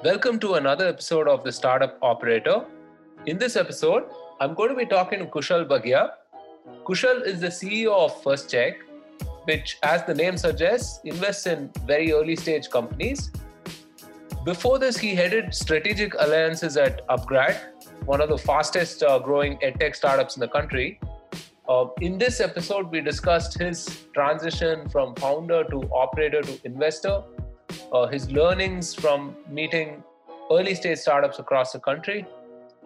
Welcome to another episode of the Startup Operator. In this episode, I'm going to be talking to Kushal Bhagia. Kushal is the CEO of First Cheque, which, as the name suggests, invests in very early stage companies. Before this, he headed strategic alliances at Upgrad, one of the fastest uh, growing edtech startups in the country. Uh, in this episode, we discussed his transition from founder to operator to investor, uh, his learnings from meeting early stage startups across the country,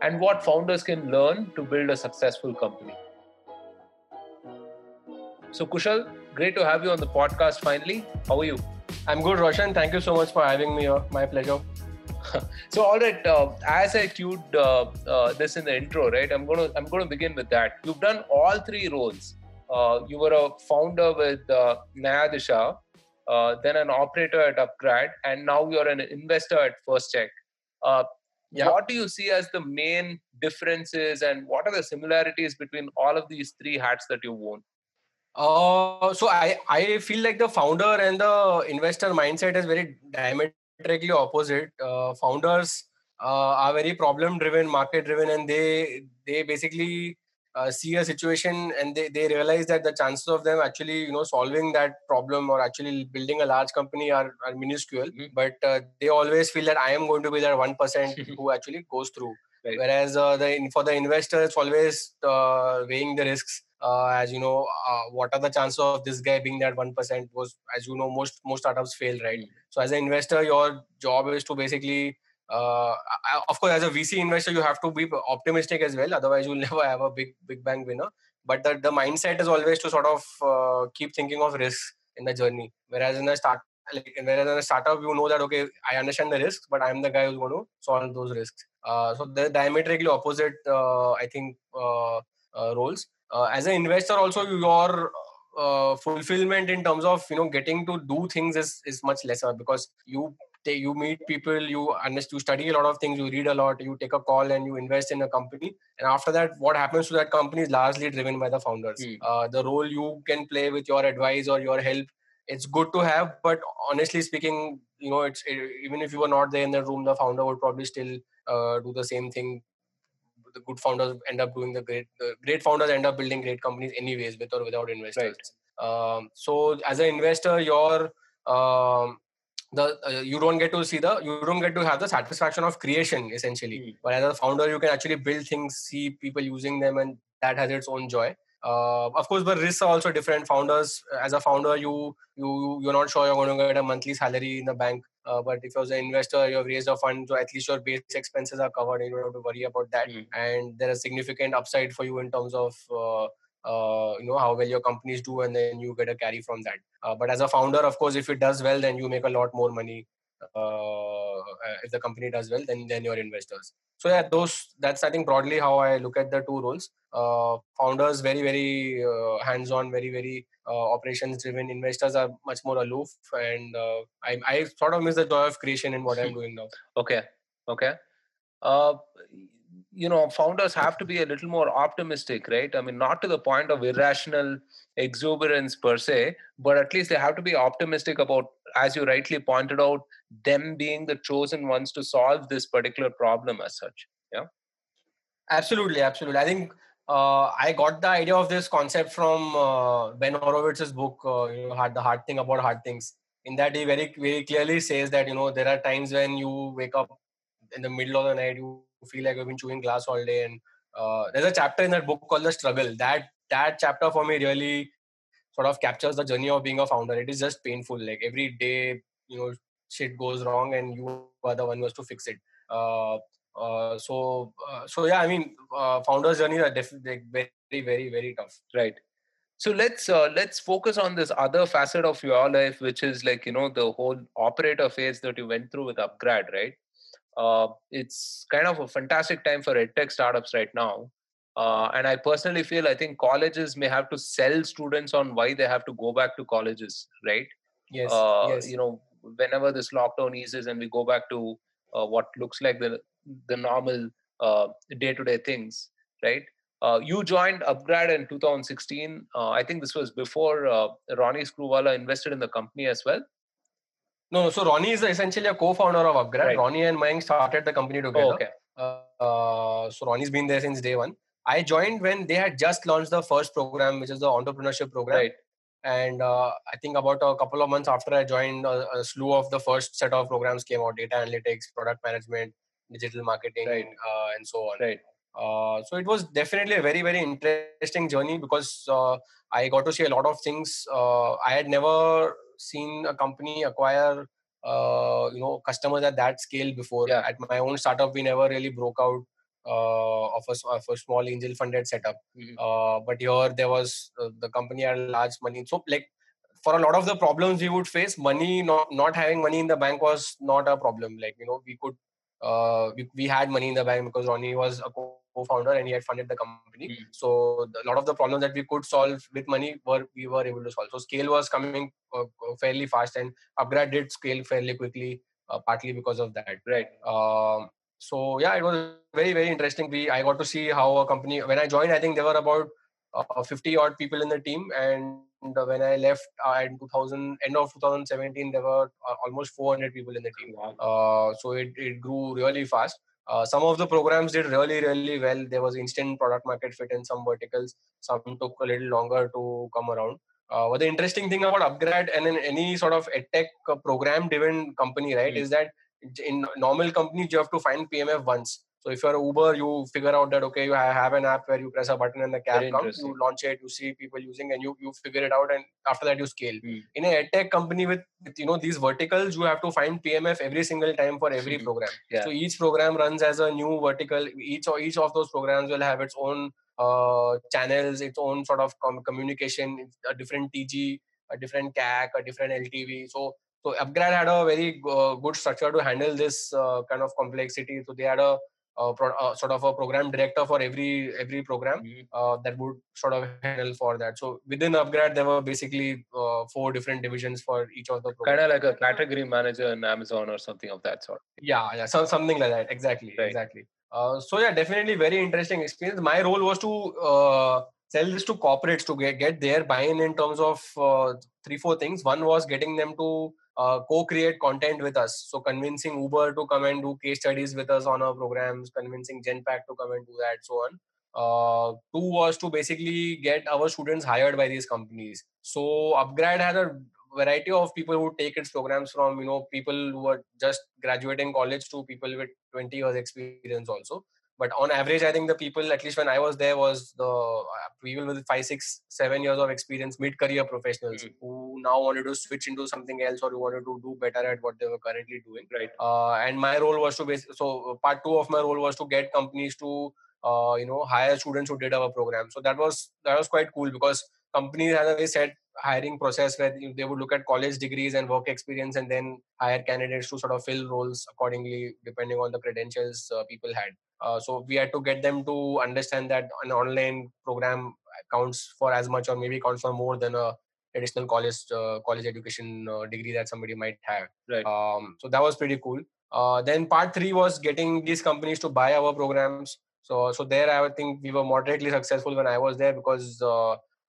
and what founders can learn to build a successful company. So, Kushal, great to have you on the podcast finally. How are you? I'm good, Roshan. Thank you so much for having me here. My pleasure. so, all right. Uh, as I cued uh, uh, this in the intro, right? I'm gonna I'm gonna begin with that. You've done all three roles. Uh, you were a founder with uh, Nayi Disha, uh, then an operator at Upgrad, and now you're an investor at First Cheque. Uh, yeah. What do you see as the main differences, and what are the similarities between all of these three hats that you've worn? Uh, so I, I feel like the founder and the investor mindset is very diametrically opposite. Uh, founders uh, are very problem driven, market driven, and they they basically uh, see a situation and they, they realize that the chances of them actually you know solving that problem or actually building a large company are, are minuscule. Mm-hmm. But uh, they always feel that I am going to be that one percent who actually goes through. Right. Whereas uh, the for the investor, it's always weighing the risks uh, as you know uh, what are the chances of this guy being that 1% was as you know most most startups fail right mm-hmm. so as an investor your job is to basically uh, of course as a vc investor you have to be optimistic as well. Otherwise you'll never have a big big bang winner. But the, the mindset is always to sort of uh, keep thinking of risk in the journey. Whereas in a start like whereas in a startup you know that okay i understand the risks but i'm the guy who's going to solve those risks. Uh, so they're diametrically opposite uh, i think roles. Uh, as an investor also your uh, fulfillment in terms of you know getting to do things is is much lesser because you you meet people you understand you study a lot of things you read a lot you take a call and you invest in a company and after that what happens to that company is largely driven by the founders mm. uh, the role you can play with your advice or your help it's good to have but honestly speaking you know it's it, even if you were not there in the room the founder would probably still uh, do the same thing the good founders end up doing the great the great founders end up building great companies anyways with or without investors right. um, so as an investor you're um, the uh, you don't get to see the you don't get to have the satisfaction of creation essentially mm. but as a founder you can actually build things see people using them and that has its own joy uh, of course but risks are also different founders as a founder you you you're not sure you're going to get a monthly salary in the bank uh, but if you're an investor, you have raised a fund, so at least your base expenses are covered, and you don't have to worry about that. Mm. And there is significant upside for you in terms of uh, uh, you know how well your companies do, and then you get a carry from that. Uh, but as a founder, of course, if it does well, then you make a lot more money. Uh, if the company does well, then then your investors. So yeah, those that's I think broadly how I look at the two roles. Uh, founders very very hands-on, very very uh, operations driven investors are much more aloof and uh, I, I sort of miss the joy of creation in what i'm doing now okay okay uh, you know founders have to be a little more optimistic right? I mean not to the point of irrational exuberance per se but at least they have to be optimistic about as you rightly pointed out them being the chosen ones to solve this particular problem as such yeah? Absolutely absolutely. I think uh, I got the idea of this concept from uh, Ben Horowitz's book, uh, you know, hard, the hard thing about hard things. In that, he very very clearly says that you know there are times when you wake up in the middle of the night, you feel like I've been chewing glass all day, and uh, there's a chapter in that book called the struggle. That that chapter for me really sort of captures the journey of being a founder. It is just painful. Like every day, you know, shit goes wrong, and you are the one who has to fix it. Uh, uh, so uh, so yeah i mean uh, founders journey are definitely very very very tough right so let's uh, let's focus on this other facet of your life which is like you know the whole operator phase that you went through with upgrad right uh, it's kind of a fantastic time for edtech startups right now uh, and i personally feel i think colleges may have to sell students on why they have to go back to colleges right yes, yes. you know whenever this lockdown eases and we go back to what looks like the the normal uh, day-to-day things, right? Uh, you joined Upgrad in 2016. Uh, I think this was before uh, Ronnie Screwvala invested in the company as well. No, so Ronnie is essentially a co-founder of Upgrad. Right. Ronnie and Mayank started the company together. Oh, okay. Uh, so Ronnie's been there since day one. I joined when they had just launched the first program, which is the entrepreneurship program. Right. And uh, I think about a couple of months after I joined, a, a slew of the first set of programs came out: data analytics, product management, digital marketing, Right. uh, and so on. Right. Uh, so it was definitely a very very interesting journey because uh, I got to see a lot of things. Uh, I had never seen a company acquire uh, you know customers at that scale before. Yeah. At my own startup, we never really broke out uh, of, a, of a small angel funded setup. Mhm. Uh, but here there was uh, the company had large money. So like for a lot of the problems we would face, money not not having money in the bank was not a problem. Like you know we could uh, we, we had money in the bank because Ronnie was a co-founder and he had funded the company. Mm. So a lot of the problems that we could solve with money were we were able to solve. So scale was coming uh, fairly fast and Upgrad did scale fairly quickly, uh, partly because of that. Right. Um, so yeah, it was very very interesting. We I got to see how a company when I joined, I think there were about uh, 50 odd people in the team, and when I left uh, in 2000 end of 2017, there were uh, almost 400 people in the team. Wow. Uh, so it, it grew really fast. Uh, some of the programs did really really well. There was instant product market fit in some verticals. Some took a little longer to come around. Uh, but the interesting thing about Upgrad and in any sort of edtech uh, program driven company, right, Mm. is that in normal companies you have to find PMF once. So if you're Uber, you figure out that okay, you have an app where you press a button and the cab Very comes. You launch it, you see people using, and you you figure it out, and after that you scale. Mm. In a edtech company with, with you know these verticals, you have to find PMF every single time for every Mhm. program. Yeah. So each program runs as a new vertical. Each or each of those programs will have its own uh, channels, its own sort of com- communication, a different TG, a different CAC, a different LTV. So so Upgrad had a very uh, good structure to handle this uh, kind of complexity. So they had a, pro- uh, sort of a program director for every every program Mhm. uh, that would sort of handle for that. So within Upgrad, there were basically uh, four different divisions for each of the programs. Kind of like a category manager in Amazon or something of that sort. Yeah, yeah, so, something like that. Exactly, Right. exactly. Uh, so yeah, definitely very interesting experience. My role was to uh, sell this to corporates to get, get their buy-in in terms of uh, three four things. One was getting them to uh, co-create content with us. So convincing Uber to come and do case studies with us on our programs, convincing Genpact to come and do that, so on. Uh, two was to basically get our students hired by these companies. So Upgrad had a variety of people who take its programs from you know people who are just graduating college to people with 20 years experience also but on average i think the people at least when i was there was the uh, people with five six seven years of experience mid-career professionals Mhm. who now wanted to switch into something else or who wanted to do better at what they were currently doing Right. uh, and my role was to base so uh, part two of my role was to get companies to uh, you know hire students who did our program so that was that was quite cool because companies had a very set hiring process where they would look at college degrees and work experience and then hire candidates to sort of fill roles accordingly depending on the credentials uh, people had. Uh, so we had to get them to understand that an online program counts for as much or maybe counts for more than a traditional college uh, college education uh, degree that somebody might have. Right. um, so that was pretty cool. Uh, then part three was getting these companies to buy our programs. So so there i think we were moderately successful when i was there because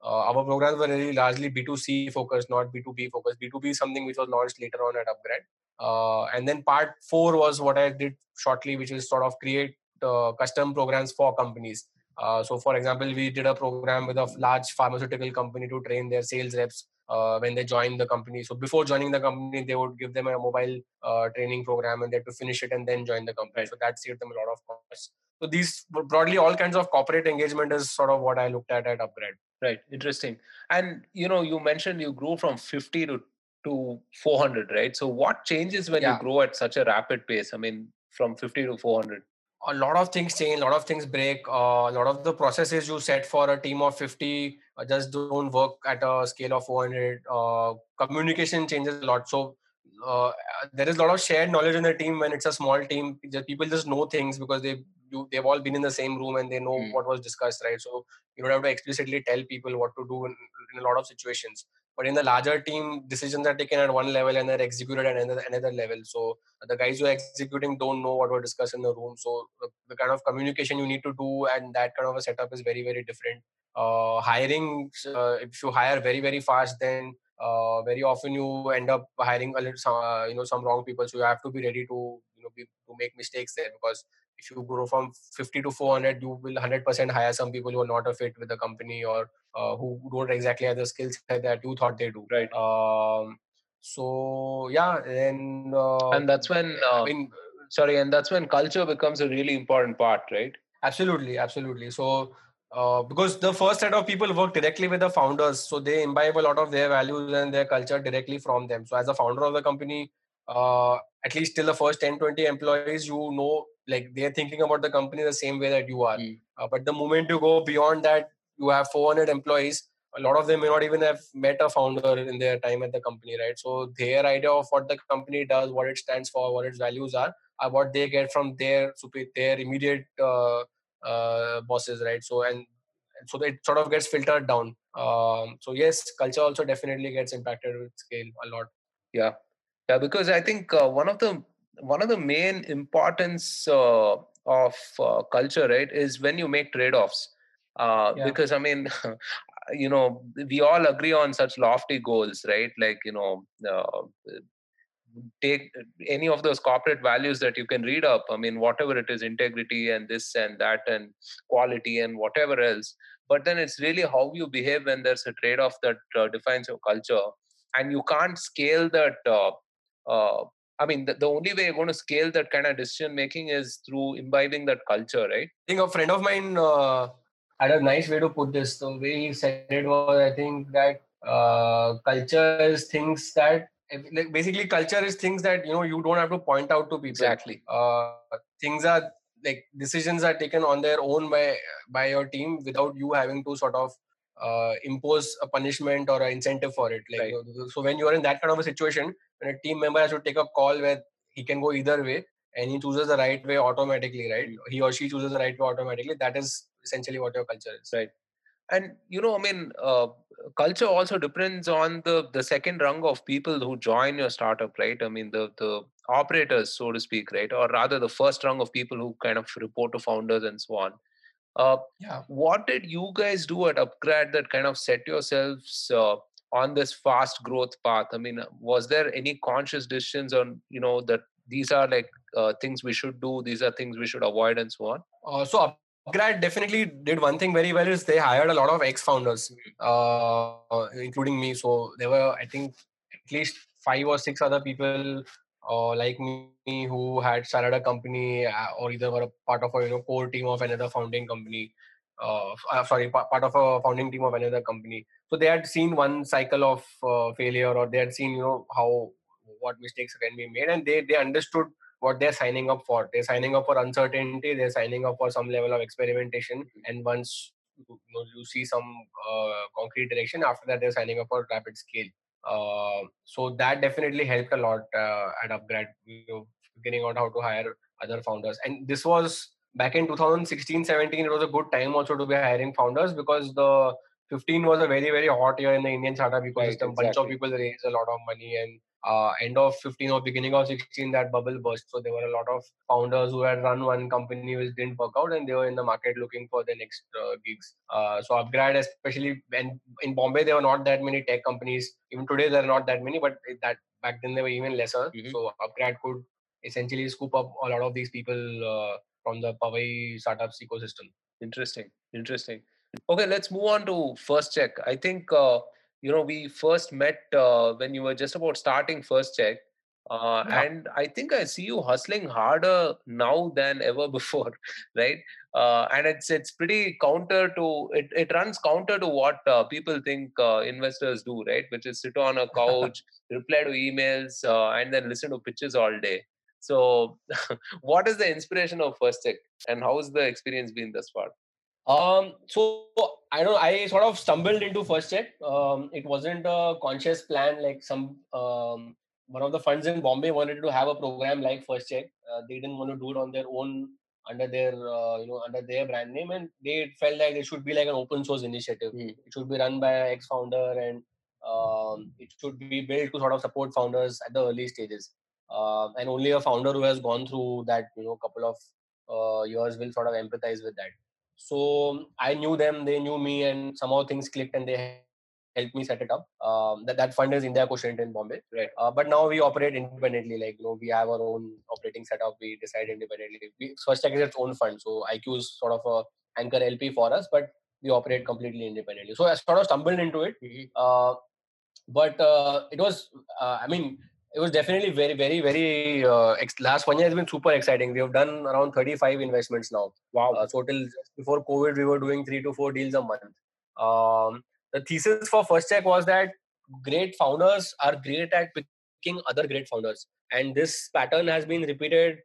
uh, our programs were really largely B2C focused, not B2B focused. B2B is something which was launched later on at Upgrad. Uh, and then part four was what I did shortly, which is sort of create uh, custom programs for companies. Uh, so, for example, we did a program with a large pharmaceutical company to train their sales reps uh, when they join the company. So, before joining the company, they would give them a mobile uh, training program and they had to finish it and then join the company. So, that saved them a lot of costs. So, these broadly all kinds of corporate engagement is sort of what I looked at at Upgrad. Right. Interesting. And you know, you mentioned you grew from 50 to to 400, right? So what changes when Yeah. you grow at such a rapid pace? I mean, from 50 to 400. a lot of things change, a lot of things break. Uh, a lot of the processes you set for a team of 50 uh, just don't work at a scale of 400. Uh, communication changes a lot. So uh, there is a lot of shared knowledge in the team when it's a small team. The people just know things because they you, they've all been in the same room and they know Mm. what was discussed, right? So you don't have to explicitly tell people what to do in, in a lot of situations. But in the larger team, decisions are taken at one level and they're executed at another, another level. So the guys who are executing don't know what were discussed in the room. So the, the kind of communication you need to do and that kind of a setup is very, very different. Uh, hiring, uh, if you hire very, very fast, then uh, very often you end up hiring a little, uh, you know, some wrong people. So you have to be ready to, you know, be, to make mistakes there because if you grow from 50 to 400, you will 100% hire some people who are not a fit with the company or uh, who don't exactly have the skills that you thought they do. Right. Um, so yeah, and uh, and that's when uh, I mean, sorry, and that's when culture becomes a really important part, right? Absolutely, absolutely. So uh, because the first set of people work directly with the founders so they imbibe a lot of their values and their culture directly from them so as a founder of the company uh, at least till the first 10 20 employees you know like they're thinking about the company the same way that you are. Mm. uh, but the moment you go beyond that you have 400 employees a lot of them may not even have met a founder in their time at the company right? So their idea of what the company does what it stands for what its values are are what they get from their their immediate uh, uh, bosses right? So and so it sort of gets filtered down. Um, so yes culture also definitely gets impacted with scale a lot. Yeah. Yeah because i think uh, one of the one of the main importance uh, of uh, culture right is when you make trade-offs. Uh, yeah. because i mean you know we all agree on such lofty goals right? Like you know uh, take any of those corporate values that you can read up. I mean whatever it is integrity and this and that and quality and whatever else. But then it's really how you behave when there's a trade off that uh, defines your culture. And you can't scale that uh, uh, i mean the, the, only way you're going to scale that kind of decision making is through imbibing that culture right? I think a friend of mine uh, had a nice way to put this. The way he said it was i think that uh, culture is things that like basically culture is things that you know you don't have to point out to people. Exactly. Uh, things are like decisions are taken on their own by by your team without you having to sort of uh, impose a punishment or an incentive for it. Like right. so when you are in that kind of a situation when a team member has to take a call where he can go either way and he chooses the right way automatically right? Mm-hmm. he or she chooses the right way automatically. That is essentially what your culture is. Right. And you know i mean uh, culture also depends on the the second rung of people who join your startup right? I mean the the operators so to speak right? Or rather the first rung of people who kind of report to founders and so on. Uh, yeah. what did you guys do at upgrad that kind of set yourselves uh, on this fast growth path i mean was there any conscious decisions on you know that these are like uh, things we should do these are things we should avoid and so on uh, so Upgrad definitely did one thing very well is they hired a lot of ex-founders, uh, including me. So there were, I think, at least five or six other people uh, like me who had started a company uh, or either were a part of a you know core team of another founding company. Uh, uh sorry, part of a founding team of another company. So they had seen one cycle of uh, failure, or they had seen you know how what mistakes can be made, and they they understood what they're signing up for. They're signing up for uncertainty. They're signing up for some level of experimentation. And once you, know, you see some uh, concrete direction, after that they're signing up for rapid scale. Uh, so that definitely helped a lot uh, at Upgrad, you know, figuring out how to hire other founders. And this was back in 2016, 17. It was a good time also to be hiring founders because the 15 was a very very hot year in the Indian startup ecosystem. Right, exactly. Bunch of people raised a lot of money and uh, end of 15 or beginning of 16 that bubble burst so there were a lot of founders who had run one company which didn't work out and they were in the market looking for the next uh, gigs uh, so upgrad especially when in bombay there were not that many tech companies even today there are not that many but that back then they were even lesser mm-hmm. so upgrad could essentially scoop up a lot of these people uh, from the Powai startups ecosystem. Interesting interesting. Okay let's move on to first cheque. I think uh, you know we first met uh, when you were just about starting first cheque uh, yeah. and i think i see you hustling harder now than ever before right? Uh, and it's it's pretty counter to it, it runs counter to what uh, people think uh, investors do right? Which is sit on a couch reply to emails uh, and then listen to pitches all day so what is the inspiration of first cheque and how's the experience been thus far um, so I don't. I sort of stumbled into First Cheque. Um, it wasn't a conscious plan. Like some um, one of the funds in Bombay wanted to have a program like First Cheque. Uh, they didn't want to do it on their own under their uh, you know under their brand name, and they felt like it should be like an open source initiative. Mm. It should be run by an ex founder, and um, it should be built to sort of support founders at the early stages. Uh, and only a founder who has gone through that you know couple of uh, years will sort of empathize with that. So I knew them, they knew me, and somehow things clicked and they helped me set it up. Um, that, that fund is India Quotient in Bombay. Right. Uh, but now we operate independently. Like you know, we have our own operating setup. We decide independently. We, First Cheque is its own fund, so IQ is sort of a anchor LP for us, but we operate completely independently. So I sort of stumbled into it. Uh, but uh, it was, uh, I mean, it was definitely very, very, very. Uh, ex- last one year has been super exciting. We have done around 35 investments now. Wow. Uh, so till just before COVID, we were doing three to four deals a month. Um, the thesis for First Cheque was that great founders are great at picking other great founders, and this pattern has been repeated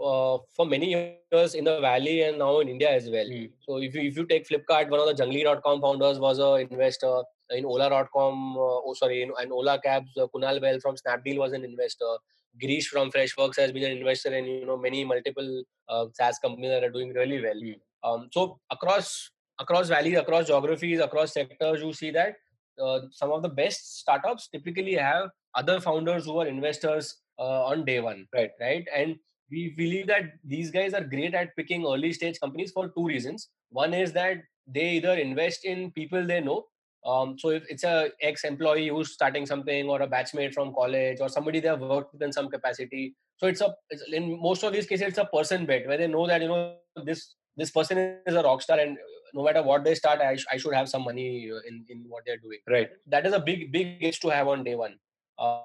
uh, for many years in the Valley and now in India as well. Mm. So if you if you take Flipkart, one of the Junglee.com founders was an investor. In Ola.com, uh, oh sorry, in, in Ola Cabs, uh, Kunal Bahl from Snapdeal was an investor. Girish from Freshworks has been an investor in you know many multiple uh, SaaS companies that are doing really well. Mm. Um, so across across valleys, across geographies, across sectors, you see that uh, some of the best startups typically have other founders who are investors uh, on day one. Right. Right. And we believe that these guys are great at picking early stage companies for two reasons. One is that they either invest in people they know. Um, so if it's a ex-employee who's starting something or a batchmate from college or somebody they have worked with in some capacity. So it's a it's, in most of these cases it's a person bet where they know that you know this this person is a rock star and no matter what they start, I, sh- I should have some money uh, in in what they're doing. Right. That is a big big edge to have on day one. Uh,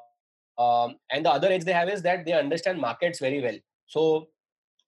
um, and the other edge they have is that they understand markets very well. So,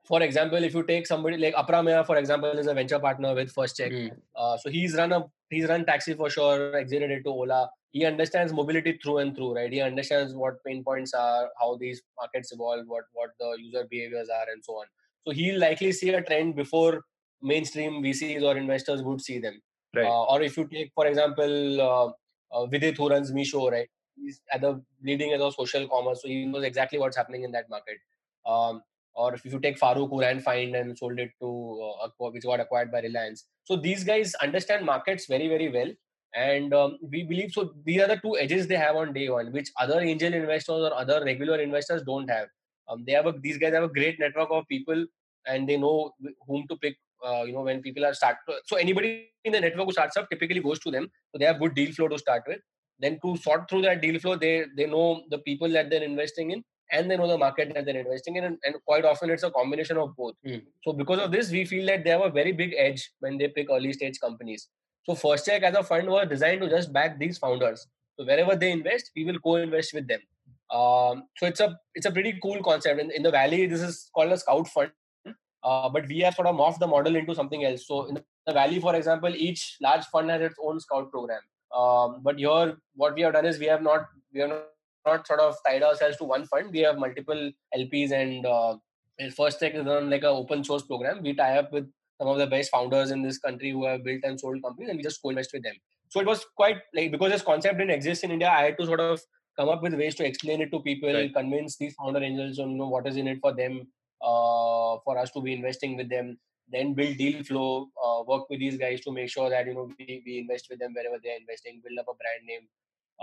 for example, if you take somebody like Aprameya, for example, is a venture partner with First Cheque. Mm. Uh, so he's run a he's run TaxiForSure, exited it to Ola. He understands mobility through and through, right? He understands what pain points are, how these markets evolve, what what the user behaviors are, and so on. So he'll likely see a trend before mainstream VCs or investors would see them. Right. Uh, or if you take, for example, uh, uh, Vidit who runs Meesho, right? He's at the leading edge of social commerce, so he knows exactly what's happening in that market. Um, or if you take Farooq who ran Fynd and sold it to uh, which got acquired by Reliance. So these guys understand markets very very well, and um, we believe so. These are the two edges they have on day one, which other angel investors or other regular investors don't have. Um, they have a, these guys have a great network of people, and they know whom to pick. Uh, you know when people are start. So anybody in the network who starts up typically goes to them. So they have good deal flow to start with. Then to sort through that deal flow, they they know the people that they're investing in and they know the market that they're investing in and, and quite often it's a combination of both. Hmm. so because of this we feel that they have a very big edge when they pick early stage companies. So first cheque as a fund was designed to just back these founders. So wherever they invest we will co-invest with them. Um, so it's a it's a pretty cool concept. In, in the valley this is called a scout fund uh, but we have sort of morphed the model into something else. So in the valley for example each large fund has its own scout program. Um, but here what we have done is we have not we have not not sort of tied ourselves to one fund. We have multiple LPs and uh, First Cheque is on like an open source program. We tie up with some of the best founders in this country who have built and sold companies, and we just co-invest with them. So it was quite like because this concept didn't exist in India, I had to sort of come up with ways to explain it to people, Right. convince these founder angels on you know what is in it for them, uh, for us to be investing with them. Then build deal flow, uh, work with these guys to make sure that you know we, we invest with them wherever they are investing, build up a brand name,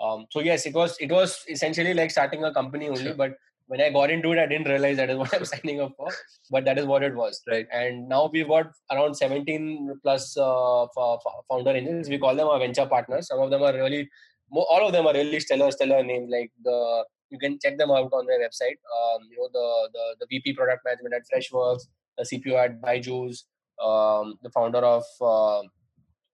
um, so yes, it was it was essentially like starting a company only. Sure. But when I got into it, I didn't realize that is what I'm signing up for. But that is what it was. Right. And now we've got around 17 plus uh, fo- fo- founder angels. We call them our venture partners. Some of them are really, all of them are really stellar, stellar names. Like the you can check them out on their website. Um, you know the the the VP product management at Freshworks, the CPO at Byju's, um, the founder of uh,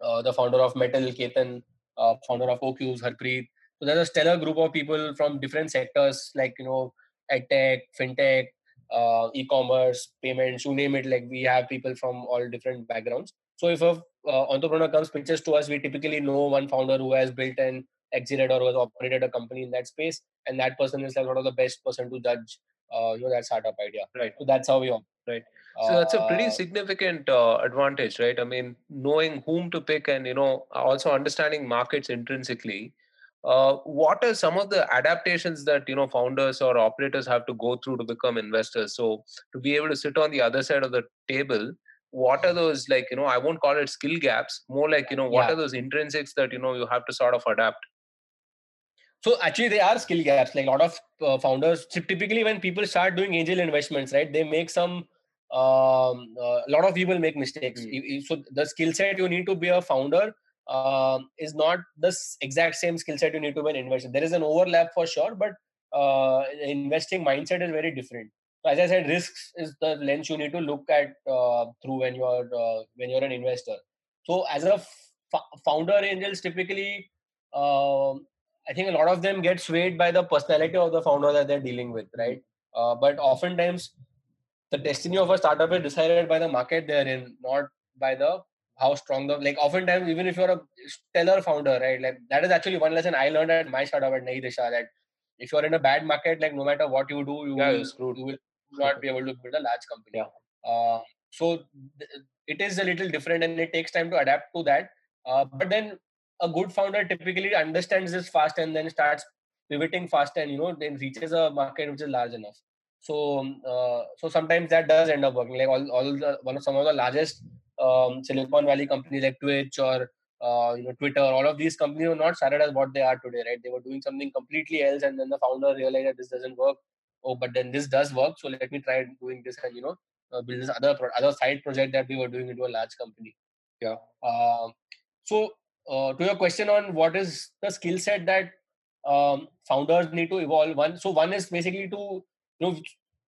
uh, the founder of Mettl, Ketan, uh, founder of OQs, Harpreet. So there's a stellar group of people from different sectors like you know edtech, fintech, uh, e-commerce, payments, you name it. Like we have people from all different backgrounds. So if a uh, entrepreneur comes pitches to us, we typically know one founder who has built and exited or has operated a company in that space, and that person is like one of the best person to judge. Uh, you know that startup idea. Right. So that's how we operate. Right. So that's a pretty Uh, significant uh, advantage, right? I mean, knowing whom to pick and you know also understanding markets intrinsically. Uh, what are some of the adaptations that you know founders or operators have to go through to become investors? So to be able to sit on the other side of the table, what are those like you know? I won't call it skill gaps. More like you know, what Yeah. are those intrinsics that you know you have to sort of adapt? So actually, there are skill gaps. Like a lot of uh, founders, typically when people start doing angel investments, right, they make some. Um, a lot of people make mistakes. Hmm. You- So the skill set you need to be a founder um, is not the exact same skill set you need to be an investor. There is an overlap for sure, but uh, investing mindset is very different. So as I said, risks is the lens you need to look at uh, through when you're uh, when you're an investor. So as a f- founder, angels typically, um, I think a lot of them get swayed by the personality of the founder that they're dealing with, right? Uh, but oftentimes, the destiny of a startup is decided by the market they're in, not by the how strong the like oftentimes even if you're a stellar founder right like that is actually one lesson i learned at my startup at Nayi that if you're in a bad market like no matter what you do you, yeah, will, you will not be able to build a large company. Yeah. uh, so th- it is a little different and it takes time to adapt to that. Uh, but then a good founder typically understands this fast and then starts pivoting fast and you know then reaches a market which is large enough so uh, so sometimes that does end up working like all, all the one of some of the largest um, Silicon Valley companies like Twitch or uh, you know Twitter, all of these companies were not started as what they are today, right? They were doing something completely else, and then the founder realized that this doesn't work. Oh, but then this does work, so let me try doing this and you know uh, build this other pro- other side project that we were doing into a large company. Yeah. Uh, so uh, to your question on what is the skill set that um, founders need to evolve, one so one is basically to you know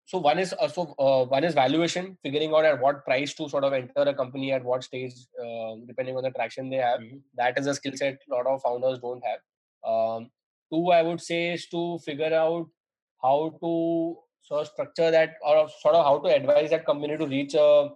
so one is also uh, one is valuation figuring out at what price to sort of enter a company at what stage uh, depending on the traction they have. Mm-hmm. that is a skill set a lot of founders don't have. Um, two i would say is to figure out how to sort of structure that or sort of how to advise that company to reach a,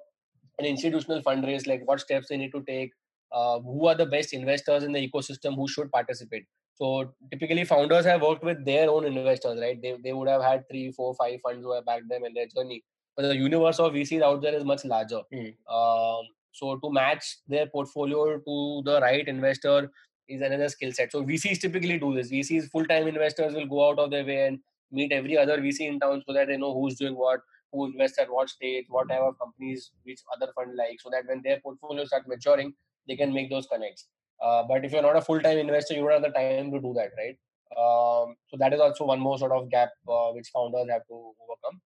an institutional fundraise like what steps they need to take uh, who are the best investors in the ecosystem who should participate so typically, founders have worked with their own investors, right? They, they would have had three, four, five funds who have backed them in their journey. But the universe of VCs out there is much larger. Mm. Um, so to match their portfolio to the right investor is another skill set. So VCs typically do this. VCs full-time investors will go out of their way and meet every other VC in town so that they know who's doing what, who invests at what stage, what type of companies which other fund like, so that when their portfolio start maturing, they can make those connects. Uh, but if you're not a full-time investor, you don't have the time to do that, right? Um, so that is also one more sort of gap uh, which founders have to overcome.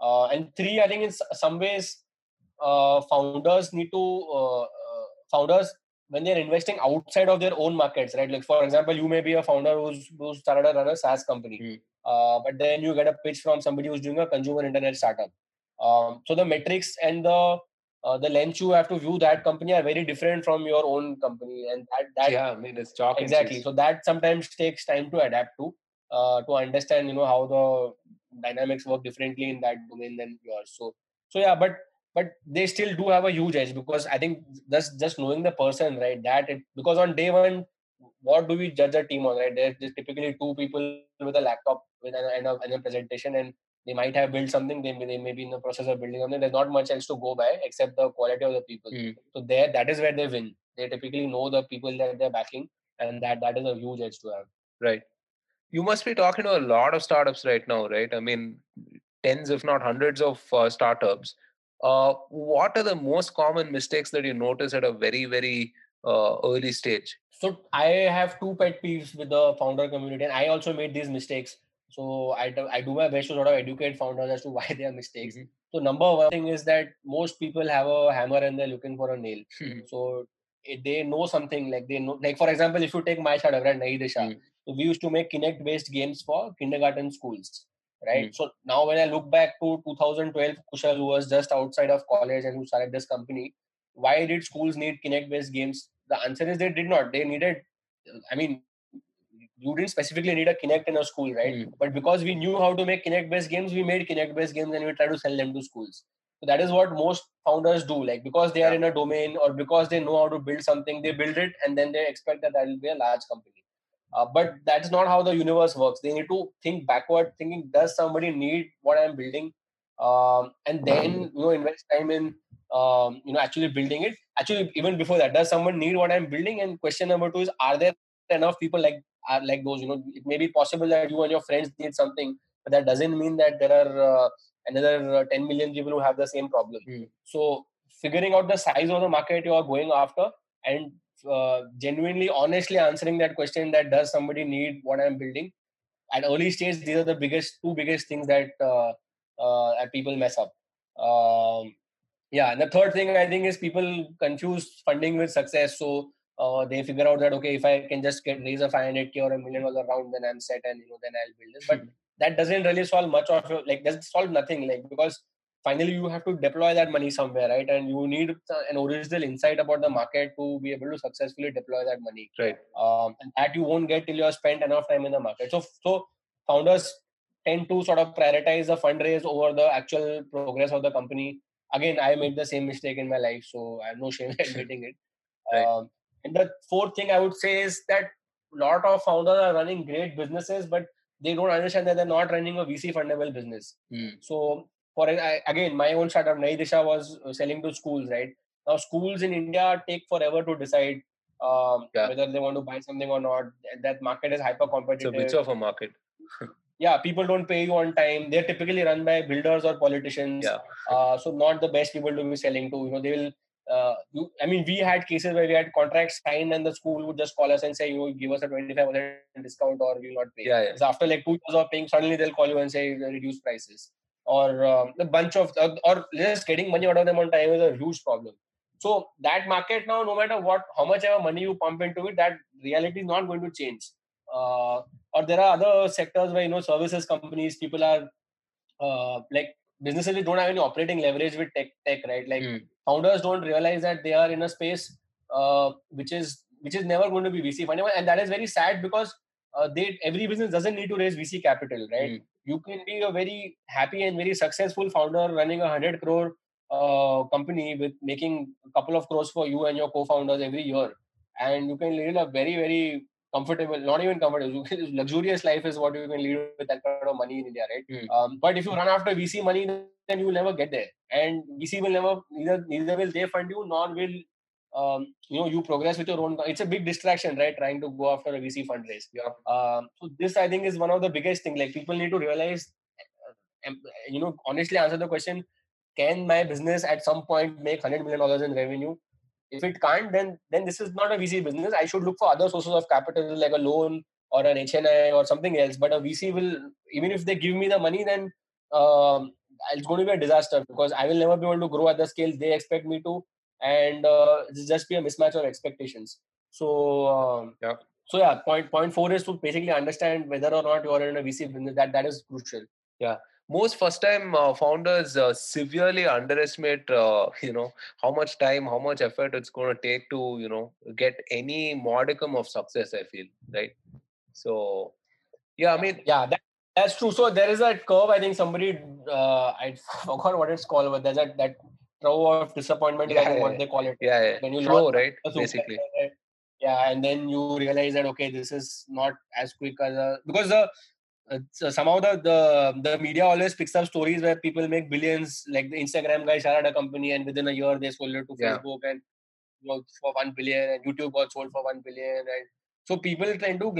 Uh, and three, I think in some ways, uh, founders need to uh, uh, founders when they're investing outside of their own markets, right? Like for example, you may be a founder who's who's started a run a SaaS company, mm. but then you get a pitch from somebody who's doing a consumer internet startup. Um, so the metrics and the uh, the lens you have to view that company are very different from your own company and that, that yeah i mean it's chalk exactly. so that sometimes takes time to adapt to uh, to understand you know how the dynamics work differently in that domain than yours. So so yeah but but they still do have a huge edge because i think just just knowing the person right that it because on day one what do we judge a team on right? There's, typically two people with a laptop with an, and, a, and a presentation and they might have built something they may, they may be in the process of building something there's not much else to go by except the quality of the people. Mm. so there that is where they win. They typically know the people that they're backing and that that is a huge edge to have. Right. You must be talking to a lot of startups right now right? I mean tens if not hundreds of uh, startups. Uh, what are the most common mistakes that you notice at a very very uh, early stage? So i have two pet peeves with the founder community and i also made these mistakes so I do, I do my best to sort of educate founders as to why they are mistakes. Mm-hmm. So number one thing is that most people have a hammer and they're looking for a nail. Mm-hmm. So they know something like they know like for example if you take my right Nayi Disha, mm-hmm. so we used to make Kinect based games for kindergarten schools. Right. Mm. So now when I look back to 2012, Kushal who was just outside of college and who started this company, why did schools need Kinect based games? The answer is they did not. They needed I mean, you didn't specifically need a Kinect in a school, right? Mm. But because we knew how to make Kinect based games, we made Kinect based games and we try to sell them to schools. So that is what most founders do. Like because they are in a domain or because they know how to build something, they build it and then they expect that that will be a large company. Uh, but that's not how the universe works. They need to think backward, thinking does somebody need what I'm building, um, and then you know invest time in um, you know actually building it. Actually, even before that, does someone need what I'm building? And question number two is, are there enough people like are like those you know it may be possible that you and your friends need something but that doesn't mean that there are uh, another uh, 10 million people who have the same problem. Mm. so figuring out the size of the market you are going after and uh, genuinely honestly answering that question that does somebody need what i'm building? At early stage these are the biggest two biggest things that uh, uh, people mess up. Um, yeah and the third thing i think is people confuse funding with success. So uh, they figure out that okay, if I can just get raise a 500k or a million dollar round, then I'm set, and you know then I'll build it. But hmm. that doesn't really solve much of your like doesn't solve nothing like because finally you have to deploy that money somewhere, right? And you need an original insight about the market to be able to successfully deploy that money. Right. Um, and that you won't get till you have spent enough time in the market. So so founders tend to sort of prioritize the fundraise over the actual progress of the company. Again, I made the same mistake in my life, so I have no shame admitting it. Right. Um, and the fourth thing I would say is that a lot of founders are running great businesses, but they don't understand that they're not running a VC fundable business. Mm. So, for again, my own startup, Nayi Disha, was selling to schools, right? Now, schools in India take forever to decide um, yeah. whether they want to buy something or not. That market is hyper competitive. It's a of a market. yeah, people don't pay you on time. They're typically run by builders or politicians. Yeah. Uh, so not the best people to be selling to. You know, they will uh, you, I mean, we had cases where we had contracts signed and the school would just call us and say, you give us a 25% discount or we will not pay. Yeah, yeah. So after like two years of paying, suddenly they'll call you and say, reduce prices. Or um, a bunch of, uh, or just getting money out of them on time is a huge problem. So that market now, no matter what, how much ever money you pump into it, that reality is not going to change. Uh, or there are other sectors where, you know, services companies, people are uh, like businesses don't have any operating leverage with tech, tech right? Like mm. founders don't realize that they are in a space uh, which is which is never going to be VC funded, and that is very sad because uh, they every business doesn't need to raise VC capital, right? Mm. You can be a very happy and very successful founder running a hundred crore uh, company with making a couple of crores for you and your co-founders every year, and you can live a very very comfortable, not even comfortable, luxurious life is what you can lead with that kind of money in India, right? Mm. Um, but if you run after VC money, then you will never get there, and VC will never neither neither will they fund you nor will um, you know you progress with your own. It's a big distraction, right? Trying to go after a VC fundraise. Yeah. Um, so this I think is one of the biggest thing. Like people need to realize, uh, you know, honestly answer the question: Can my business at some point make hundred million dollars in revenue? If it can't, then then this is not a VC business. I should look for other sources of capital like a loan or an HNI or something else. But a VC will, even if they give me the money, then um, it's going to be a disaster because I will never be able to grow at the scale they expect me to, and uh, it's just be a mismatch of expectations. So um, yeah. So yeah, point point four is to basically understand whether or not you are in a VC business. That that is crucial. Yeah most first time uh, founders uh, severely underestimate uh, you know how much time how much effort it's going to take to you know get any modicum of success i feel right? So yeah i mean yeah that, that's true. So there is that curve i think somebody uh, i forgot what it's called but there's that that curve of disappointment yeah, I think what they call it. yeah, yeah. when you flow right? basically. yeah and then you realize that okay this is not as quick as a because the uh, somehow the, the the media always picks up stories where people make billions like the instagram guy started a company and within a year they sold it to yeah. facebook and you know for 1 billion and youtube got sold for 1 billion and so people tend to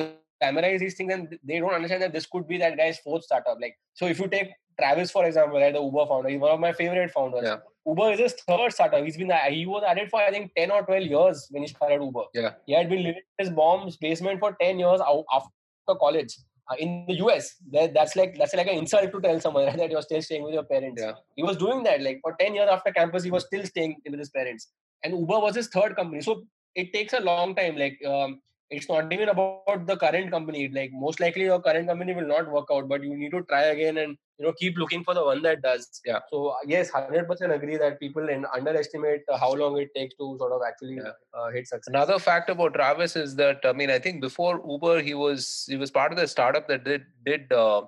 glamorize these things and they don't understand that this could be that guy's fourth startup like so if you take travis for example right the uber founder he's one of my favorite founders. Yeah. uber is his third startup he's been he was at it for i think 10 or 12 years when he started uber. Yeah. He had been living in his mom's basement for 10 years after college uh, in the US, that, that's like that's like an insult to tell someone right, that you're still staying with your parents. Yeah. He was doing that like for 10 years after campus, he was still staying with his parents. And Uber was his third company. So it takes a long time. Like um, it's not even about the current company. Like most likely your current company will not work out, but you need to try again and you know keep looking for the one that does. Yeah. So yes, hundred percent agree that people underestimate how long it takes to sort of actually yeah. uh, hit success. Another fact about Travis is that I mean I think before Uber he was he was part of the startup that did did uh,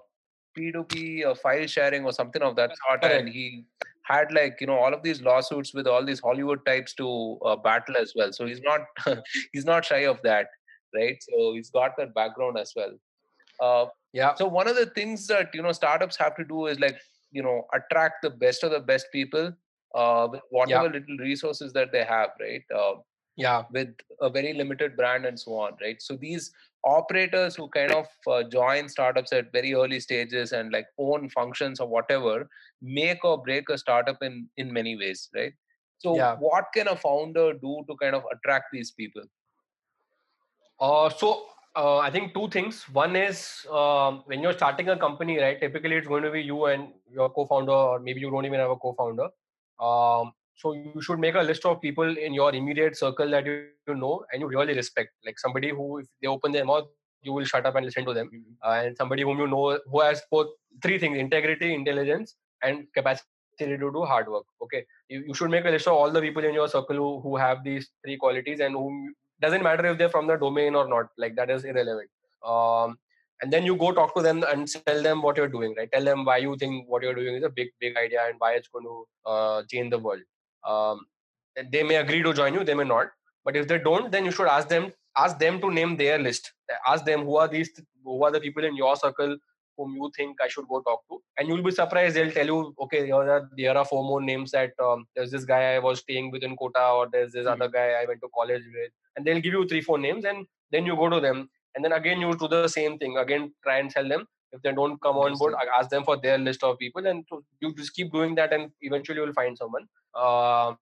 P2P uh, file sharing or something of that sort, and he had like you know all of these lawsuits with all these Hollywood types to uh, battle as well. So he's not he's not shy of that right? So he's got that background as well. Uh, yeah. So one of the things that you know startups have to do is like you know attract the best of the best people uh, with whatever yeah. little resources that they have, right? Uh, yeah. With a very limited brand and so on, right? So these operators who kind of uh, join startups at very early stages and like own functions or whatever make or break a startup in in many ways, right? So yeah. what can a founder do to kind of attract these people? Uh, so uh, I think two things. One is um, when you're starting a company, right? Typically, it's going to be you and your co-founder, or maybe you don't even have a co-founder. Um, so you should make a list of people in your immediate circle that you, you know and you really respect. Like somebody who, if they open their mouth, you will shut up and listen to them. Mhm. Uh, and somebody whom you know who has both three things: integrity, intelligence, and capacity to do hard work. Okay, you, you should make a list of all the people in your circle who, who have these three qualities and whom doesn't matter if they're from the domain or not. Like that is irrelevant. Um, and then you go talk to them and tell them what you're doing right tell them why you think what you're doing is a big big idea and why it's going to uh, change the world um, they may agree to join you they may not but if they don't then you should ask them ask them to name their list ask them who are these who are the people in your circle whom you think i should go talk to? And you'll be surprised they'll tell you okay here are, here are four more names that um, there's this guy i was staying with in kota or there's this Mhm. other guy i went to college with and they'll give you three four names and then you go to them. And then again you do the same thing again try and sell them if they don't come on board ask them for their list of people and you just keep doing that and eventually you'll find someone. Uh,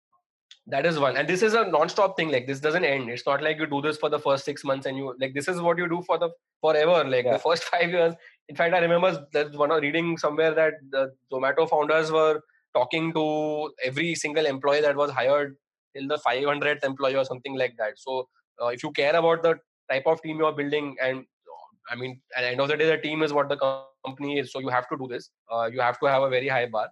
that is one. And this is a non-stop thing like this doesn't end. It's not like you do this for the first six months and you like this is what you do for the forever like Yeah. the first five years in fact i remember there's one reading somewhere that the zomato founders were talking to every single employee that was hired till the 500th employee or something like that. So uh, if you care about the type of team you're building and i mean at the end of the day the team is what the company is so you have to do this. Uh, you have to have a very high bar.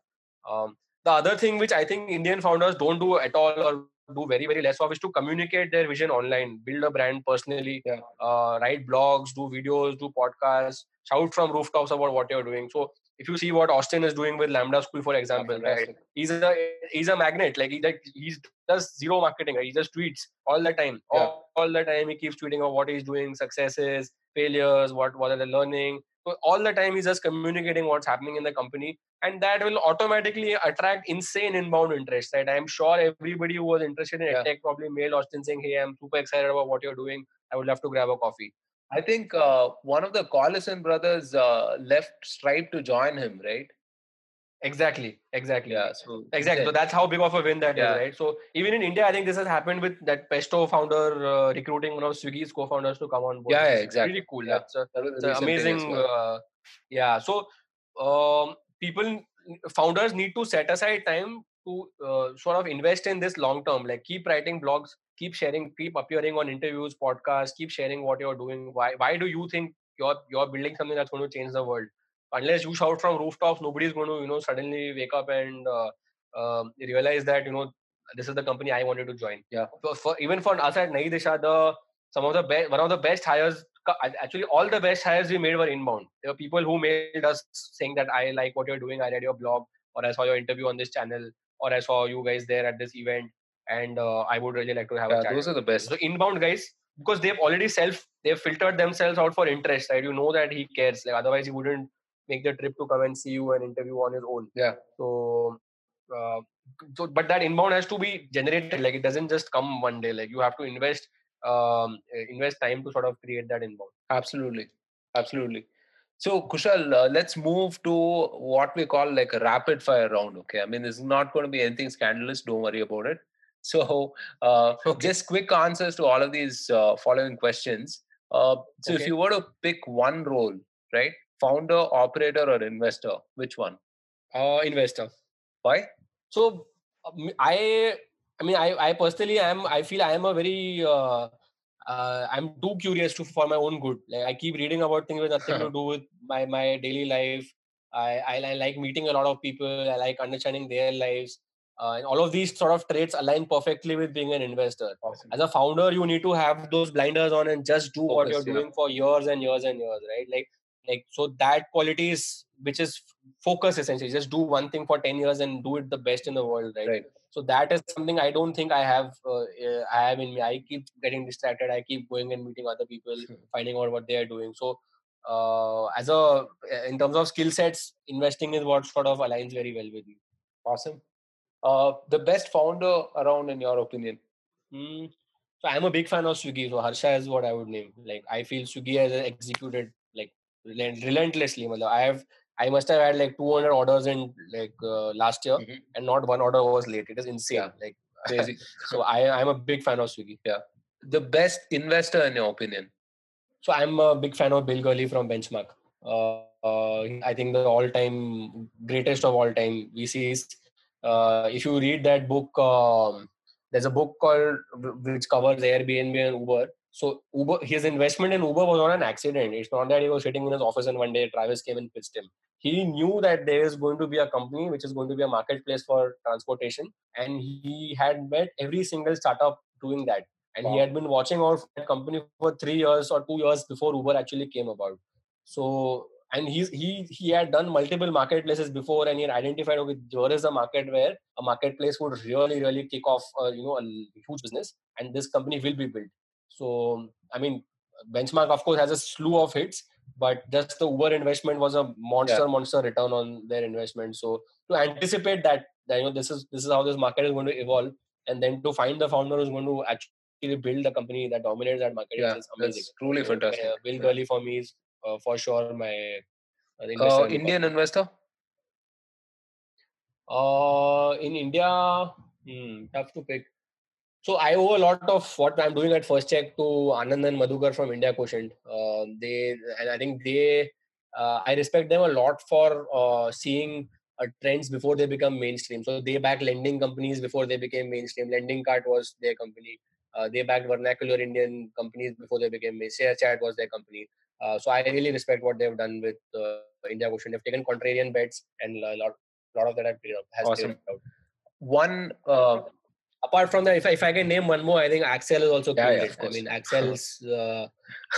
Um, the other thing which i think indian founders don't do at all or do very very less of is to communicate their vision online build a brand personally Yeah. uh, write blogs do videos do podcasts shout from rooftops about what you're doing so if you see what austin is doing with lambda school for example right he's a he's a magnet like he like he does zero marketing right? he just tweets all the time Yeah. all, all the time he keeps tweeting about what he's doing successes failures what what are they learning all the time he's just communicating what's happening in the company and that will automatically attract insane inbound interest right i'm sure everybody who was interested in Yeah. tech probably mailed austin saying hey i'm super excited about what you're doing i would love to grab a coffee I think uh, one of the Collison brothers uh, left Stripe to join him, right? Exactly exactly Yeah. So Exactly. So that's how big of a win that is, Yeah. right? So even in India, I think this has happened with that Pesto founder uh, recruiting one of Swiggy's co-founders to come on board. Yeah, yeah, exactly. Really cool. Yeah. That's a, that was an recent thing as amazing. well. Uh, yeah. So um, people, founders need to set aside time to uh, sort of invest in this long term. Like keep writing blogs, keep sharing, keep appearing on interviews, podcasts, keep sharing what you're doing. Why? Why do you think you're you're building something that's going to change the world? Unless you shout from rooftops, nobody's going to you know suddenly wake up and uh, um, realize that you know this is the company I wanted to join. Yeah. For, for even for us at Nayi Disha, the some of the best, one of the best hires. Actually, all the best hires we made were inbound. There were people who mailed us saying that I like what you're doing. I read your blog, or I saw your interview on this channel, or I saw you guys there at this event, and uh, I would really like to have a Yeah, chat. those are the best. So inbound guys, because they've already self they've filtered themselves out for interest, right? You know that he cares. Like otherwise he wouldn't make the trip to come and see you and interview on his own. Yeah. So uh, so but that inbound has to be generated. Like it doesn't just come one day. Like you have to invest um invest time to sort of create that inbound. Absolutely, absolutely. So Kushal, uh, let's move to what we call like a rapid fire round. Okay, I mean this is not going to be anything scandalous. Don't worry about it. So uh, Okay. just quick answers to all of these uh, following questions. Uh, so if you were to pick one role, right, founder, operator, or investor, which one? Uh investor. Why? So um, I I mean I I personally am I feel I am a very uh, uh, I'm too curious to for my own good. Like I keep reading about things with nothing to do with my my daily life. I, I I like meeting a lot of people. I like understanding their lives. Uh, and all of these sort of traits align perfectly with being an investor. Awesome. As a founder, you need to have those blinders on and just do what you're yeah. doing for years and years and years, right? Like like so that quality is which is focus essentially. Just do one thing for ten years and do it the best in the world, right? Right. so that is something i don't think i have uh, uh, i have in me i keep getting distracted i keep going and meeting other people Hmm. finding out what they are doing so uh, as a in terms of skill sets investing is what sort of aligns very well with me Awesome. Uh, the best founder around, in your opinion? Hmm. so i'm a big fan of swiggy so harsha is what i would name like i feel swiggy has executed relentlessly matlab, i have i must have had like 200 orders in like uh, last year Mhm. and not one order was late it is insane Yeah. like Crazy. so i i'm a big fan of swiggy Yeah, the best investor, in your opinion? So I'm a big fan of Bill Gurley from Benchmark. Uh, uh, I think the all-time greatest of all time VCs. uh, if you read that book, um, there's a book called which covers Airbnb and Uber. So Uber, his investment in Uber was not an accident. It's not that he was sitting in his office and one day Travis came and pitched him. He knew that there is going to be a company which is going to be a marketplace for transportation, and he had met every single startup doing that. And wow. he had been watching out for that company for three years or two years before Uber actually came about. So and he's he he had done multiple marketplaces before and he had identified okay there is a market where a marketplace would really really kick off uh, you know a huge business and this company will be built so i mean benchmark of course has a slew of hits but just the uber investment was a monster yeah. monster return on their investment so to anticipate that, that you know this is this is how this market is going to evolve and then to find the founder who's going to actually build a company that dominates that market yeah, is amazing. That's truly fantastic. Uh, Bill Gurley for me is uh, for sure my uh, uh Indian investor. Uh, in India, hmm, tough to pick. So I owe a lot of what I'm doing at First Cheque to Anand and Madhukar from India Quotient. Uh, they and I think they, uh, I respect them a lot for uh, seeing uh, trends before they become mainstream. So they back lending companies before they became mainstream. Lendingkart was their company. Uh, they backed vernacular Indian companies before they became mainstream. Chat was their company. Uh, so I really respect what they've done with uh, India Quotient. They've taken contrarian bets, and a lot, lot of that has awesome. out. One apart from that, if I, if I can name one more, I think Accel is also yeah, yeah I mean, Accel's uh,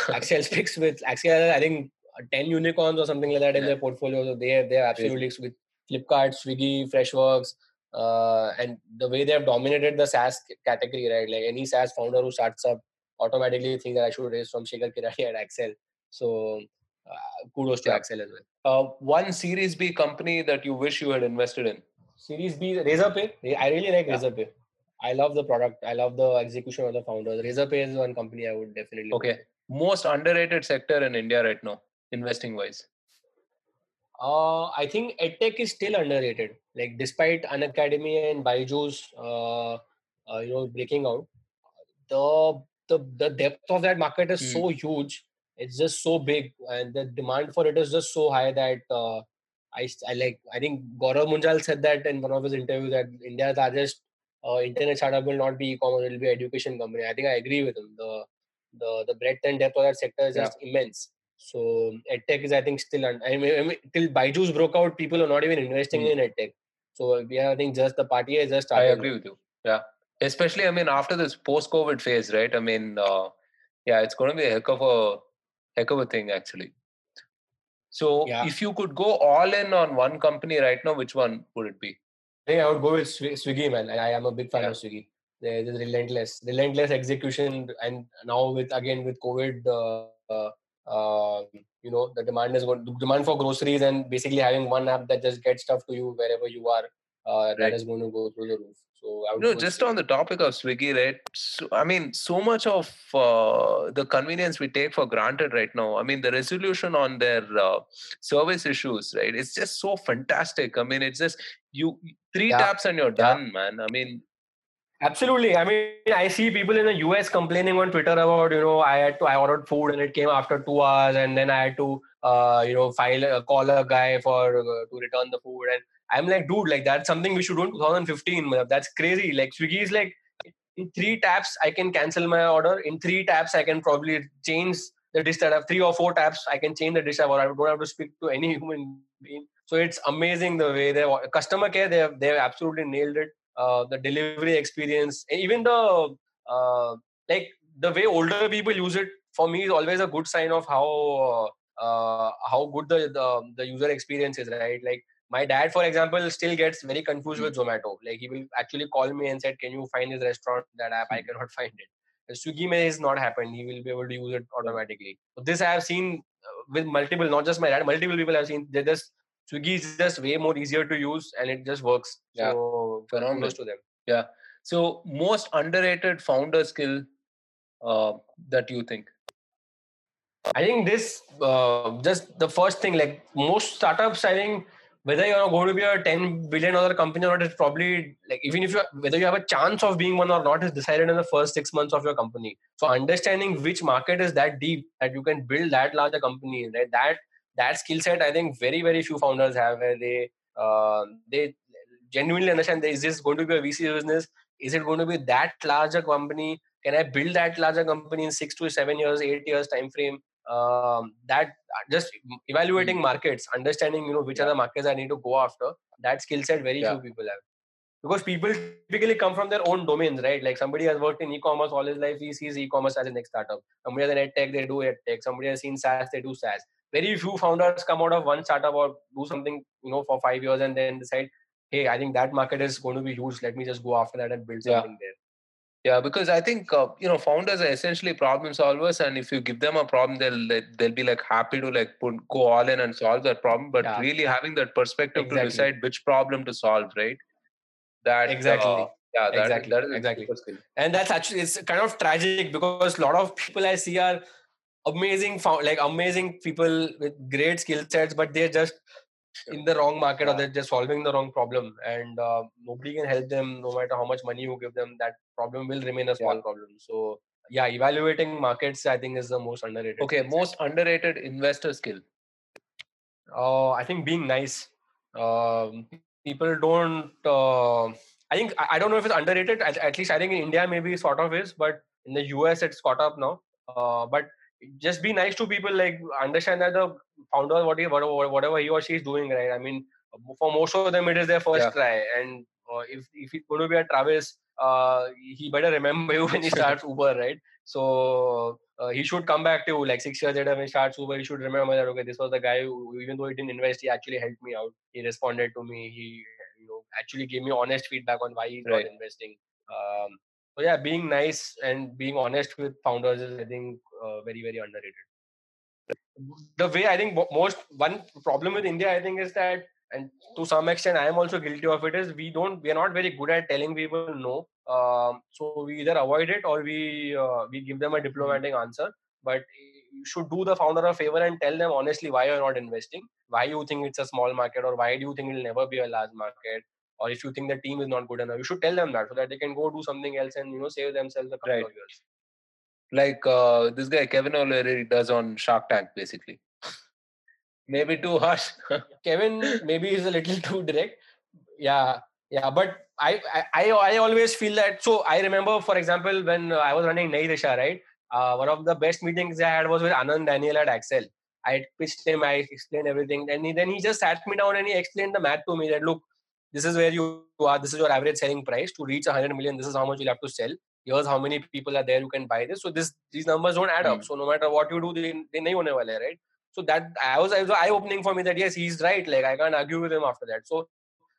Accel speaks with Accel. I think ten unicorns or something like that in their portfolio. So they they are absolutely with Flipkart, Swiggy, Freshworks. Uh, and the way they have dominated the SaaS category, right? Like any SaaS founder who starts up automatically think that I should raise from Shekhar Kirani at Accel. So uh, kudos to yeah. Accel as well. Uh, one Series B company that you wish you had invested in? Series B, Razorpay. I really like yeah. Razorpay. I love the product. I love the execution of the founders. Razorpay is one company I would definitely. Okay. Most underrated sector in India right now, investing wise. Uh, I think edtech is still underrated. Like despite Unacademy and Byju's, uh, uh, you know, breaking out, the the the depth of that market is mm. so huge it's just so big and the demand for it is just so high that uh, I, I like I think Gaurav Munjal said that in one of his interviews that India's largest uh, internet startup will not be e-commerce, it will be education company. I think I agree with him. The the the breadth and depth of that sector is yeah. just immense. So edtech is I think still un- I mean, I mean till Byju's broke out, people are not even investing mm. in edtech. So yeah, I think just the party is just started. I agree with you. Yeah, especially I mean after this post-COVID phase, right? I mean, uh, yeah, it's going to be a heck of a heck of a thing actually. So yeah. if you could go all in on one company right now, which one would it be? I I would go with Swiggy, man. I am a big fan yeah. of Swiggy. They're just relentless, relentless execution, and now with again with COVID, uh, uh, uh, you know, the demand is going. Demand for groceries and basically having one app that just gets stuff to you wherever you are. Uh, right. That is going to go through the roof. So I would no, just on the topic of Swiggy, right? So, I mean, so much of uh, the convenience we take for granted right now. I mean, the resolution on their uh, service issues, right? It's just so fantastic. I mean, it's just you three yeah. taps and you're done, yeah. man. I mean, Absolutely. I mean, I see people in the US complaining on Twitter about, you know, I had to, I ordered food and it came after two hours, and then I had to, uh, you know, file, a, call a guy for uh, to return the food, and I'm like, dude, like that's something we should do in 2015. That's crazy. Like Swiggy is like, in three taps, I can cancel my order. In three taps, I can probably change the dish that I have three or four taps. I can change the dish I want. I don't have to speak to any human being. So it's amazing the way they customer care. They have they have absolutely nailed it. Uh, the delivery experience, even the uh, like the way older people use it for me is always a good sign of how uh, how good the, the the user experience is. Right, like my dad for example still gets very confused mm. with zomato like he will actually call me and said can you find this restaurant that app i hmm. cannot find it swiggy may has not happened he will be able to use it automatically this i have seen uh, with multiple not just my dad multiple people have seen they just swiggy is just way more easier to use and it just works. Yeah. so phenomenal to them. Yeah. So most underrated founder skill uh, that you think? I think this uh, just the first thing like most startups i think whether you're going to be a 10 billion dollar company or not is probably like even if you whether you have a chance of being one or not is decided in the first six months of your company. So understanding which market is that deep that you can build that larger company right? That that skill set i think very very few founders have where they uh, they genuinely understand is this going to be a VC business? Is it going to be that larger company? Can I build that larger company in six to seven years, eight years time frame? Um, that just evaluating Hmm. markets, understanding you know which are the markets I need to go after. That skill set very Yeah. few people have because people typically come from their own domains, right? Like somebody has worked in e-commerce all his life, he sees e-commerce as a next startup. Somebody has an ed tech, they do ed tech. Somebody has seen SaaS, they do SaaS. Very few founders come out of one startup or do something, you know, for five years and then decide, hey, I think that market is going to be huge. Let me just go after that and build Yeah. something there. Yeah, because I think uh, you know founders are essentially problem solvers, and if you give them a problem, they'll they'll be like happy to like put, go all in and solve that problem. But Yeah. really having that perspective Exactly. to decide which problem to solve, right? That Exactly. uh, yeah, that, Exactly. that is Exactly. and that's actually it's kind of tragic because a lot of people i see are amazing found like amazing people with great skill sets but they're just in the wrong market or they're just solving the wrong problem and uh, nobody can help them no matter how much money you give them that problem will remain a small Yeah. problem so yeah evaluating markets i think is the most underrated Okay, skill set. most underrated investor skill. uh, I think being nice. Um, people don't. Uh, I think I I don't know if it's underrated. At, at least I think in India maybe sort of is, but in the US it's caught up now. Uh, but just be nice to people. Like understand that the founder what he whatever, whatever he or she is doing right. I mean, for most of them it is their first Yeah. try, and uh, if if it's going to be a Travis, uh, he better remember you when he starts Uber, right? So uh, he should come back to you like six years later when he starts Uber. He should remember that okay, this was the guy who, even though he didn't invest, he actually helped me out. He responded to me. He you know actually gave me honest feedback on why he's Right. not investing. Um, so yeah, being nice and being honest with founders is I think uh, very very underrated. The way I think most one problem with India I think is that and to some extent I am also guilty of it is we don't we are not very good at telling people no. Um, so we either avoid it or we uh, we give them a diplomatic answer. But you should do the founder a favor and tell them honestly why you're not investing, why you think it's a small market, or why do you think it'll never be a large market, or if you think the team is not good enough. You should tell them that so that they can go do something else and you know save themselves a couple Right. of years. Like uh, this guy Kevin O'Leary does on Shark Tank, basically. Maybe too harsh. Kevin maybe is a little too direct. Yeah, yeah, but I, I, I always feel that. So I remember, for example, when I was running Nayi Disha, right? Uh, one of the best meetings I had was with Anand Daniel at Accel. I pitched him, I explained everything, and he, then he just sat me down and he explained the math to me that look, this is where you are, this is your average selling price to reach 100 million. This is how much you'll have to sell. Here's how many people are there who can buy this. So this these numbers don't add up. Hmm. So no matter what you do, they they nahi hone wale, right? So that I was, I was eye opening for me that yes, he's right. Like I can't argue with him after that. So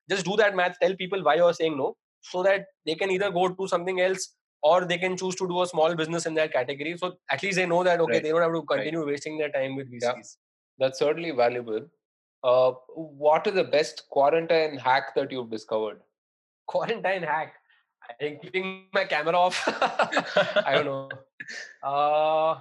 just do that math. Tell people why you're saying no, so that they can either go to something else or they can choose to do a small business in that category. So at least they know that okay, Right. they don't have to continue wasting their time with VCs. Yeah. That's certainly valuable. Uh, what is the best quarantine hack that you've discovered? Quarantine hack. Think keeping my camera off. I don't know. Uh,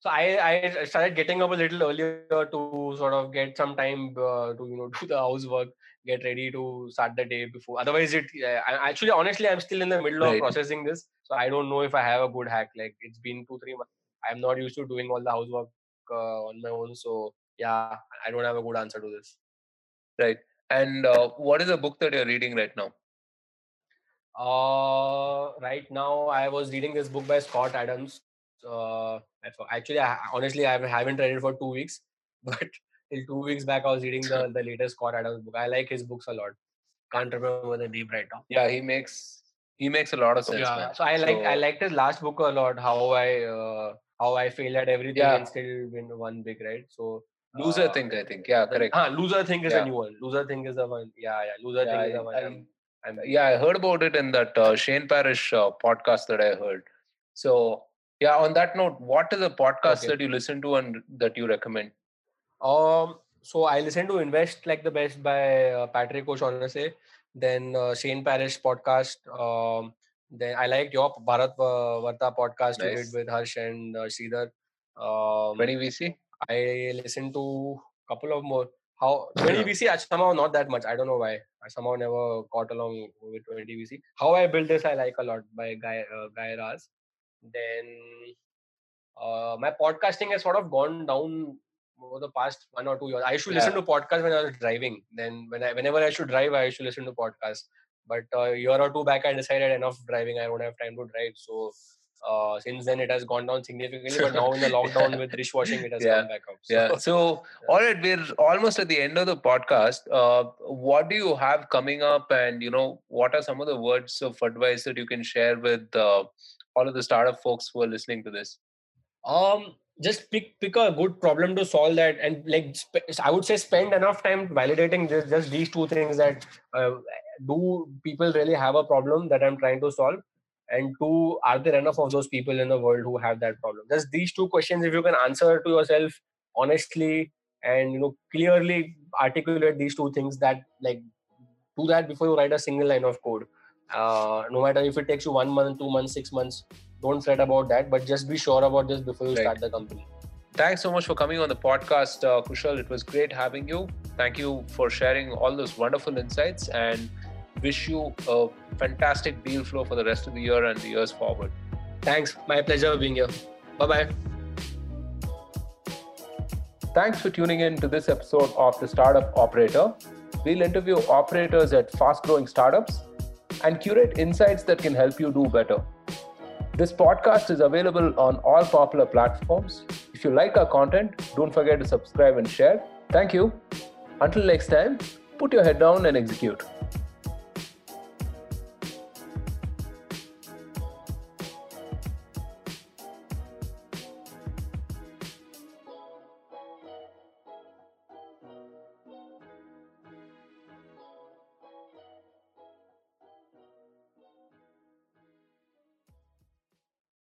so I, I started getting up a little earlier to sort of get some time uh, to you know do the housework, get ready to start the day before. Otherwise, it I, actually honestly I'm still in the middle of processing this, so I don't know if I have a good hack. Like it's been two three months. I'm not used to doing all the housework uh, on my own, so yeah, I don't have a good answer to this. Right. And uh, what is the book that you're reading right now? Uh, right now, I was reading this book by Scott Adams. Uh, actually, I, honestly, I haven't read it for two weeks, but till two weeks back, I was reading the, the latest Scott Adams book. I like his books a lot. Can't remember the name right now. Yeah, he makes he makes a lot of sense, yeah, man. so I like I So- liked his last book a lot. How I uh, how I failed at everything Yeah. and still win one big right. So Loser uh, thing, I think. Yeah, correct. Ah, Loserthink is Yeah. the new one. Loserthink is the one. Yeah, yeah. Loser Yeah, thing is the I- one. I'm, I'm yeah, I heard about it in that uh, Shane Parrish uh, podcast that I heard. So, yeah, on that note, what is a podcast Okay. that you listen to and that you recommend? Um, so I listen to Invest Like the Best by uh, Patrick O'Shaughnessy, then uh, Shane Parrish podcast. Um, then I liked your Bharat Varta podcast you did with Harsh and uh, Sridhar. Um, 20 VC? I listened to a couple of more. How 20 VC I somehow not that much. I don't know why. I somehow never got along with 20 VC. How I built this I like a lot by Guy uh, Guy Raz. Then uh, my podcasting has sort of gone down over the past one or two years. I used to listen to podcasts when I was driving. Then when I whenever I should drive, I used to listen to podcasts. But a year or two back, I decided enough driving. I don't have time to drive. So uh, since then, it has gone down significantly. But now in the lockdown with dishwashing, it has Yeah. come back up. So, Yeah. So, all right, we're almost at the end of the podcast. Uh, what do you have coming up, and you know, what are some of the words of advice that you can share with uh, all of the startup folks who are listening to this? um just pick pick a good problem to solve that and like sp- i would say spend enough time validating just, just these two things that uh, do people really have a problem that i'm trying to solve and two are there enough of those people in the world who have that problem just these two questions if you can answer to yourself honestly and you know clearly articulate these two things that like do that before you write a single line of code uh, no matter if it takes you one month two months six months don't fret about that but just be sure about this before you Right. start the company Thanks so much for coming on the podcast, uh, Kushal. It was great having you. Thank you for sharing all those wonderful insights, and wish you a fantastic deal flow for the rest of the year and the years forward. thanks my pleasure being here bye bye Thanks for tuning in to this episode of The Startup Operator. We'll interview operators at fast growing startups and curate insights that can help you do better. This podcast is available on all popular platforms. If you like our content, don't forget to subscribe and share. Thank you. Until next time, put your head down and execute.